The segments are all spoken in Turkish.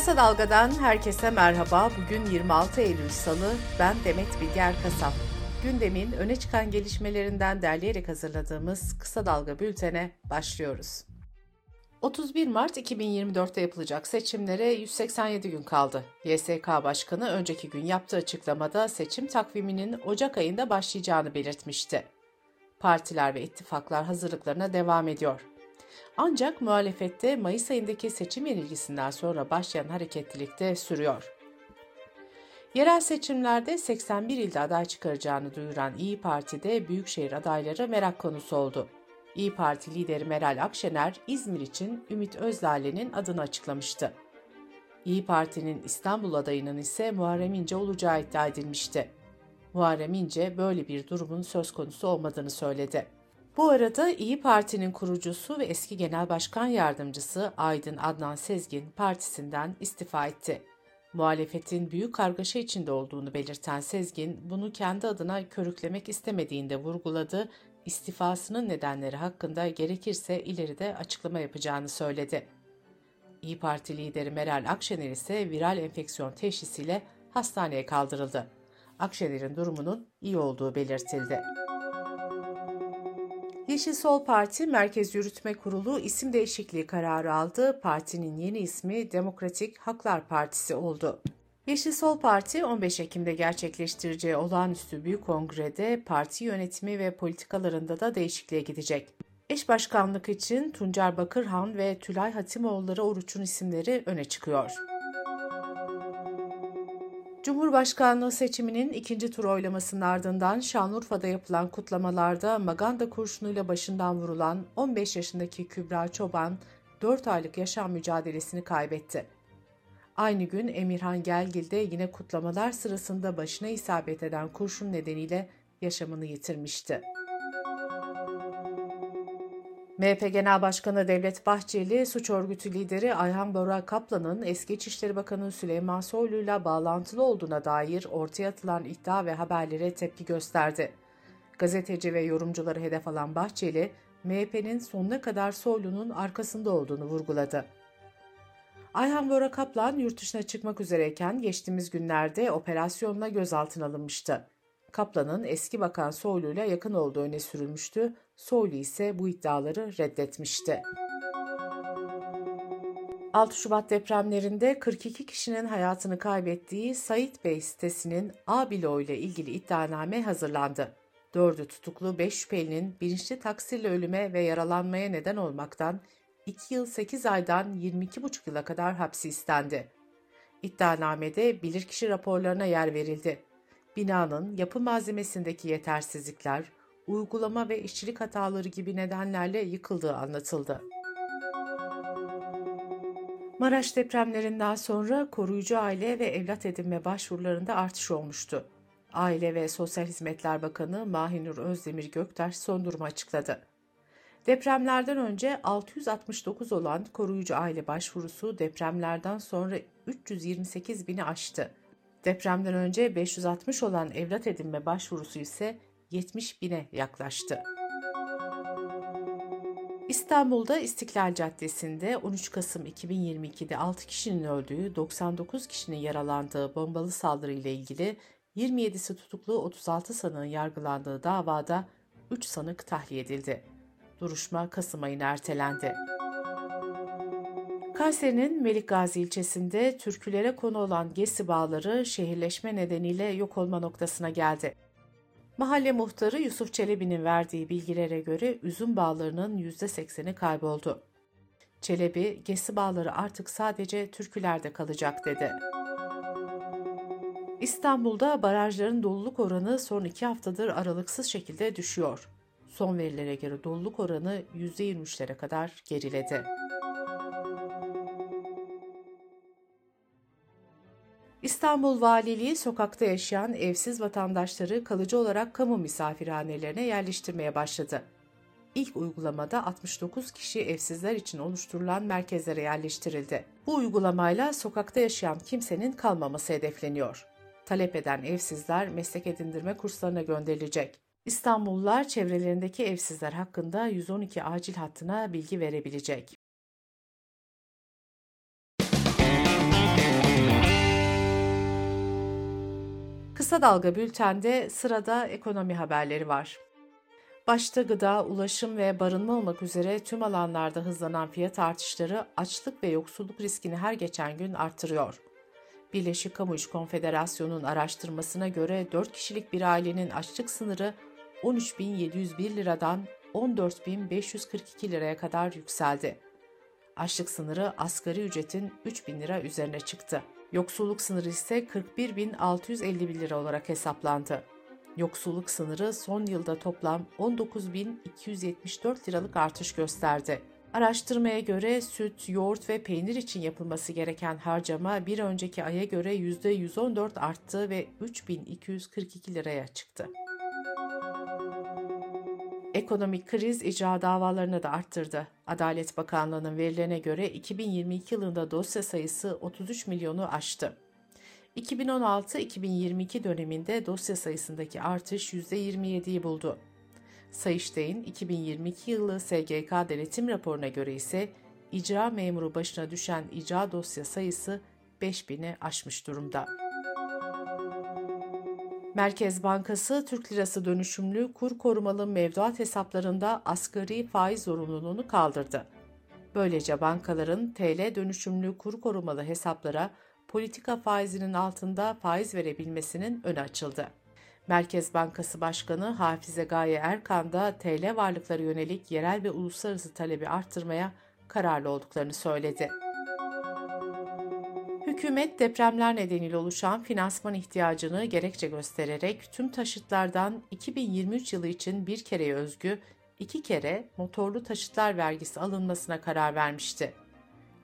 Kısa Dalga'dan herkese merhaba. Bugün 26 Eylül Salı. Ben Demet Bilge Erkasap. Gündemin öne çıkan gelişmelerinden derleyerek hazırladığımız Kısa Dalga bültene başlıyoruz. 31 Mart 2024'te yapılacak seçimlere 187 gün kaldı. YSK Başkanı önceki gün yaptığı açıklamada seçim takviminin Ocak ayında başlayacağını belirtmişti. Partiler ve ittifaklar hazırlıklarına devam ediyor. Ancak muhalefette Mayıs ayındaki seçim yenilgisinden sonra başlayan hareketlilik de sürüyor. Yerel seçimlerde 81 ilde aday çıkaracağını duyuran İyi Parti'de büyükşehir adayları merak konusu oldu. İyi Parti lideri Meral Akşener, İzmir için Ümit Özdağ'le'nin adını açıklamıştı. İyi Parti'nin İstanbul adayının ise Muharrem İnce olacağı iddia edilmişti. Muharrem İnce böyle bir durumun söz konusu olmadığını söyledi. Bu arada İyi Parti'nin kurucusu ve eski genel başkan yardımcısı Aydın Adnan Sezgin partisinden istifa etti. Muhalefetin büyük kargaşa içinde olduğunu belirten Sezgin, bunu kendi adına körüklemek istemediğinde vurguladı, istifasının nedenleri hakkında gerekirse ileride açıklama yapacağını söyledi. İyi Parti lideri Meral Akşener ise viral enfeksiyon teşhisiyle hastaneye kaldırıldı. Akşener'in durumunun iyi olduğu belirtildi. Yeşil Sol Parti Merkez Yürütme Kurulu isim değişikliği kararı aldı. Partinin yeni ismi Demokratik Haklar Partisi oldu. Yeşil Sol Parti 15 Ekim'de gerçekleştireceği olağanüstü büyük kongrede parti yönetimi ve politikalarında da değişikliğe gidecek. Eş başkanlık için Tuncer Bakırhan ve Tülay Hatimoğulları Oruç'un isimleri öne çıkıyor. Cumhurbaşkanlığı seçiminin ikinci tur oylamasının ardından Şanlıurfa'da yapılan kutlamalarda Maganda kurşunuyla başından vurulan 15 yaşındaki Kübra Çoban 4 aylık yaşam mücadelesini kaybetti. Aynı gün Emirhan Gelgil de yine kutlamalar sırasında başına isabet eden kurşun nedeniyle yaşamını yitirmişti. MHP Genel Başkanı Devlet Bahçeli, suç örgütü lideri Ayhan Bora Kaplan'ın eski İçişleri Bakanı Süleyman Soylu'yla bağlantılı olduğuna dair ortaya atılan iddia ve haberlere tepki gösterdi. Gazeteci ve yorumcuları hedef alan Bahçeli, MHP'nin sonuna kadar Soylu'nun arkasında olduğunu vurguladı. Ayhan Bora Kaplan yurt dışına çıkmak üzereyken geçtiğimiz günlerde operasyonla gözaltına alınmıştı. Kaplan'ın eski bakan Soylu ile yakın olduğu öne sürülmüştü. Soylu ise bu iddiaları reddetmişti. 6 Şubat depremlerinde 42 kişinin hayatını kaybettiği Sait Bey sitesinin A bloğu ile ilgili iddianame hazırlandı. Dördü tutuklu 5 şüphelinin bilinçli taksirle ölüme ve yaralanmaya neden olmaktan 2 yıl 8 aydan 22,5 yıla kadar hapsi istendi. İddianamede bilirkişi raporlarına yer verildi binanın yapı malzemesindeki yetersizlikler, uygulama ve işçilik hataları gibi nedenlerle yıkıldığı anlatıldı. Maraş depremlerinden sonra koruyucu aile ve evlat edinme başvurularında artış olmuştu. Aile ve Sosyal Hizmetler Bakanı Mahinur Özdemir Göktaş son durumu açıkladı. Depremlerden önce 669 olan koruyucu aile başvurusu depremlerden sonra 328 bini aştı. Depremden önce 560 olan evlat edinme başvurusu ise 70 bine yaklaştı. İstanbul'da İstiklal Caddesi'nde 13 Kasım 2022'de 6 kişinin öldüğü, 99 kişinin yaralandığı bombalı saldırı ile ilgili 27'si tutuklu 36 sanığın yargılandığı davada 3 sanık tahliye edildi. Duruşma Kasım ayına ertelendi. Kayseri'nin Melikgazi ilçesinde türkülere konu olan Gesi bağları şehirleşme nedeniyle yok olma noktasına geldi. Mahalle muhtarı Yusuf Çelebi'nin verdiği bilgilere göre üzüm bağlarının %80'i kayboldu. Çelebi, Gesi bağları artık sadece türkülerde kalacak dedi. İstanbul'da barajların doluluk oranı son iki haftadır aralıksız şekilde düşüyor. Son verilere göre doluluk oranı %23'lere kadar geriledi. İstanbul Valiliği sokakta yaşayan evsiz vatandaşları kalıcı olarak kamu misafirhanelerine yerleştirmeye başladı. İlk uygulamada 69 kişi evsizler için oluşturulan merkezlere yerleştirildi. Bu uygulamayla sokakta yaşayan kimsenin kalmaması hedefleniyor. Talep eden evsizler meslek edindirme kurslarına gönderilecek. İstanbullular çevrelerindeki evsizler hakkında 112 acil hattına bilgi verebilecek. Kısa Dalga Bülten'de sırada ekonomi haberleri var. Başta gıda, ulaşım ve barınma olmak üzere tüm alanlarda hızlanan fiyat artışları açlık ve yoksulluk riskini her geçen gün artırıyor. Birleşik Kamu İş Konfederasyonu'nun araştırmasına göre 4 kişilik bir ailenin açlık sınırı 13.701 liradan 14.542 liraya kadar yükseldi. Açlık sınırı asgari ücretin 3.000 lira üzerine çıktı. Yoksulluk sınırı ise 41.651 lira olarak hesaplandı. Yoksulluk sınırı son yılda toplam 19.274 liralık artış gösterdi. Araştırmaya göre süt, yoğurt ve peynir için yapılması gereken harcama bir önceki aya göre %114 arttı ve 3242 liraya çıktı. Ekonomik kriz icra davalarını da arttırdı. Adalet Bakanlığı'nın verilerine göre 2022 yılında dosya sayısı 33 milyonu aştı. 2016-2022 döneminde dosya sayısındaki artış %27'yi buldu. Sayıştay'ın 2022 yılı SGK denetim raporuna göre ise icra memuru başına düşen icra dosya sayısı 5000'i aşmış durumda. Merkez Bankası Türk Lirası dönüşümlü kur korumalı mevduat hesaplarında asgari faiz zorunluluğunu kaldırdı. Böylece bankaların TL dönüşümlü kur korumalı hesaplara politika faizinin altında faiz verebilmesinin önü açıldı. Merkez Bankası Başkanı Hafize Gaye Erkan da TL varlıkları yönelik yerel ve uluslararası talebi arttırmaya kararlı olduklarını söyledi. Hükümet depremler nedeniyle oluşan finansman ihtiyacını gerekçe göstererek tüm taşıtlardan 2023 yılı için bir kereye özgü iki kere motorlu taşıtlar vergisi alınmasına karar vermişti.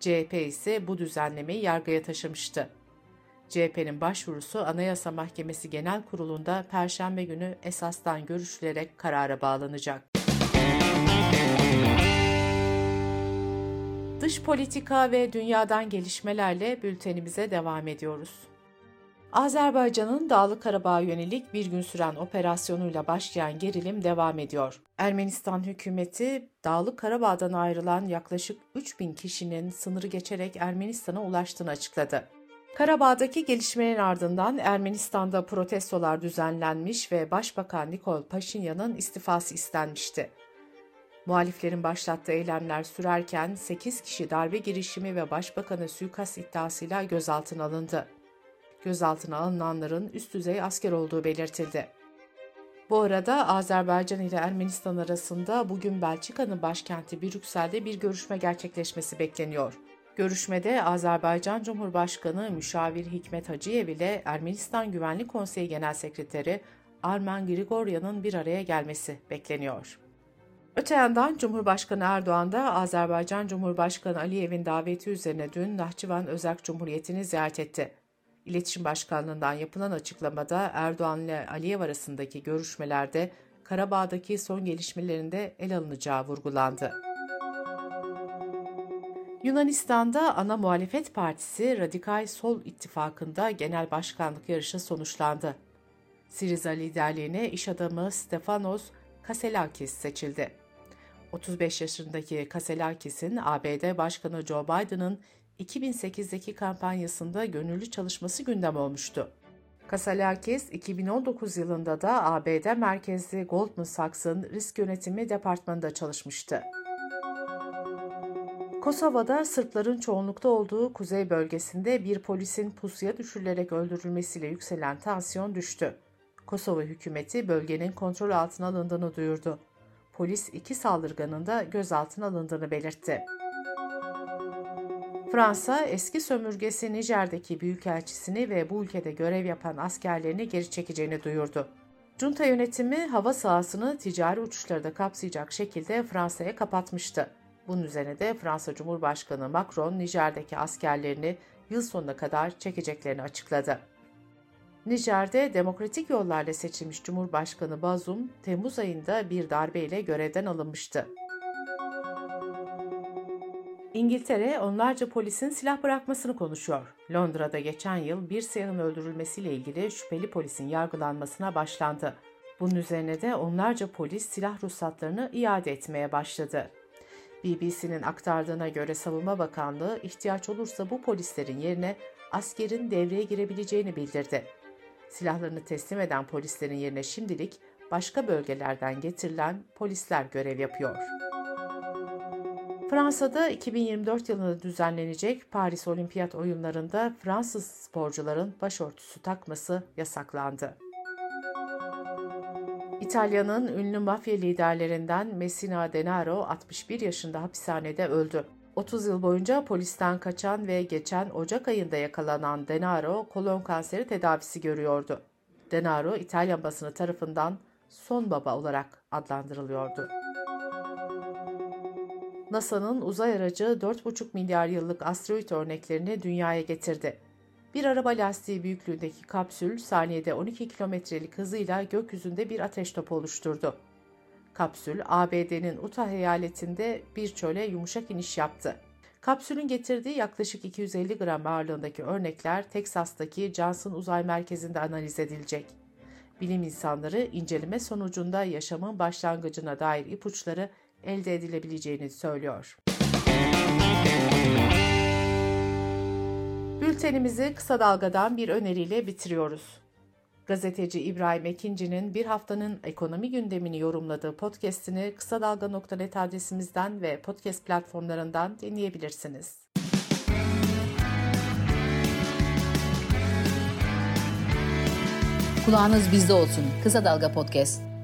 CHP ise bu düzenlemeyi yargıya taşımıştı. CHP'nin başvurusu Anayasa Mahkemesi Genel Kurulu'nda Perşembe günü esastan görüşülerek karara bağlanacak. Dış politika ve dünyadan gelişmelerle bültenimize devam ediyoruz. Azerbaycan'ın Dağlı Karabağ'a yönelik bir gün süren operasyonuyla başlayan gerilim devam ediyor. Ermenistan hükümeti Dağlı Karabağ'dan ayrılan yaklaşık 3000 kişinin sınırı geçerek Ermenistan'a ulaştığını açıkladı. Karabağ'daki gelişmenin ardından Ermenistan'da protestolar düzenlenmiş ve Başbakan Nikol Paşinyan'ın istifası istenmişti. Muhaliflerin başlattığı eylemler sürerken 8 kişi darbe girişimi ve başbakanı suikast iddiasıyla gözaltına alındı. Gözaltına alınanların üst düzey asker olduğu belirtildi. Bu arada Azerbaycan ile Ermenistan arasında bugün Belçika'nın başkenti Brüksel'de bir görüşme gerçekleşmesi bekleniyor. Görüşmede Azerbaycan Cumhurbaşkanı Müşavir Hikmet Hacıyev ile Ermenistan Güvenlik Konseyi Genel Sekreteri Armen Grigoryan'ın bir araya gelmesi bekleniyor. Öte yandan Cumhurbaşkanı Erdoğan da Azerbaycan Cumhurbaşkanı Aliyev'in daveti üzerine dün Nahçıvan Özerk Cumhuriyeti'ni ziyaret etti. İletişim Başkanlığı'ndan yapılan açıklamada Erdoğan ile Aliyev arasındaki görüşmelerde Karabağ'daki son gelişmelerinde el alınacağı vurgulandı. Yunanistan'da ana muhalefet partisi Radikal Sol İttifakı'nda genel başkanlık yarışı sonuçlandı. Siriza liderliğine iş adamı Stefanos Kaselakis seçildi. 35 yaşındaki Kaselakis'in ABD Başkanı Joe Biden'ın 2008'deki kampanyasında gönüllü çalışması gündem olmuştu. Kaselakis 2019 yılında da ABD merkezli Goldman Sachs'ın risk yönetimi departmanında çalışmıştı. Kosova'da Sırpların çoğunlukta olduğu kuzey bölgesinde bir polisin pusuya düşürülerek öldürülmesiyle yükselen tansiyon düştü. Kosova hükümeti bölgenin kontrol altına alındığını duyurdu. Polis iki saldırganın da gözaltına alındığını belirtti. Fransa, eski sömürgesi Nijer'deki büyükelçisini ve bu ülkede görev yapan askerlerini geri çekeceğini duyurdu. Junta yönetimi hava sahasını ticari uçuşları da kapsayacak şekilde Fransa'ya kapatmıştı. Bunun üzerine de Fransa Cumhurbaşkanı Macron, Nijer'deki askerlerini yıl sonuna kadar çekeceklerini açıkladı. Nijer'de demokratik yollarla seçilmiş Cumhurbaşkanı Bazoum, Temmuz ayında bir darbeyle görevden alınmıştı. İngiltere onlarca polisin silah bırakmasını konuşuyor. Londra'da geçen yıl bir siyahın öldürülmesiyle ilgili şüpheli polisin yargılanmasına başlandı. Bunun üzerine de onlarca polis silah ruhsatlarını iade etmeye başladı. BBC'nin aktardığına göre Savunma Bakanlığı ihtiyaç olursa bu polislerin yerine askerin devreye girebileceğini bildirdi. Silahlarını teslim eden polislerin yerine şimdilik başka bölgelerden getirilen polisler görev yapıyor. Fransa'da 2024 yılında düzenlenecek Paris Olimpiyat Oyunlarında Fransız sporcuların başörtüsü takması yasaklandı. İtalya'nın ünlü mafya liderlerinden Messina Denaro 61 yaşında hapishanede öldü. 30 yıl boyunca polisten kaçan ve geçen Ocak ayında yakalanan Denaro kolon kanseri tedavisi görüyordu. Denaro İtalyan basını tarafından son baba olarak adlandırılıyordu. NASA'nın uzay aracı 4,5 milyar yıllık asteroid örneklerini dünyaya getirdi. Bir araba lastiği büyüklüğündeki kapsül saniyede 12 kilometrelik hızıyla gökyüzünde bir ateş topu oluşturdu. Kapsül, ABD'nin Utah eyaletinde bir çöle yumuşak iniş yaptı. Kapsülün getirdiği yaklaşık 250 gram ağırlığındaki örnekler Teksas'taki Johnson Uzay Merkezi'nde analiz edilecek. Bilim insanları inceleme sonucunda yaşamın başlangıcına dair ipuçları elde edilebileceğini söylüyor. Bültenimizi kısa dalgadan bir öneriyle bitiriyoruz. Gazeteci İbrahim Ekinci'nin bir haftanın ekonomi gündemini yorumladığı podcast'ini kısa dalga.net adresimizden ve podcast platformlarından dinleyebilirsiniz. Kulağınız bizde olsun. Kısa Dalga Podcast.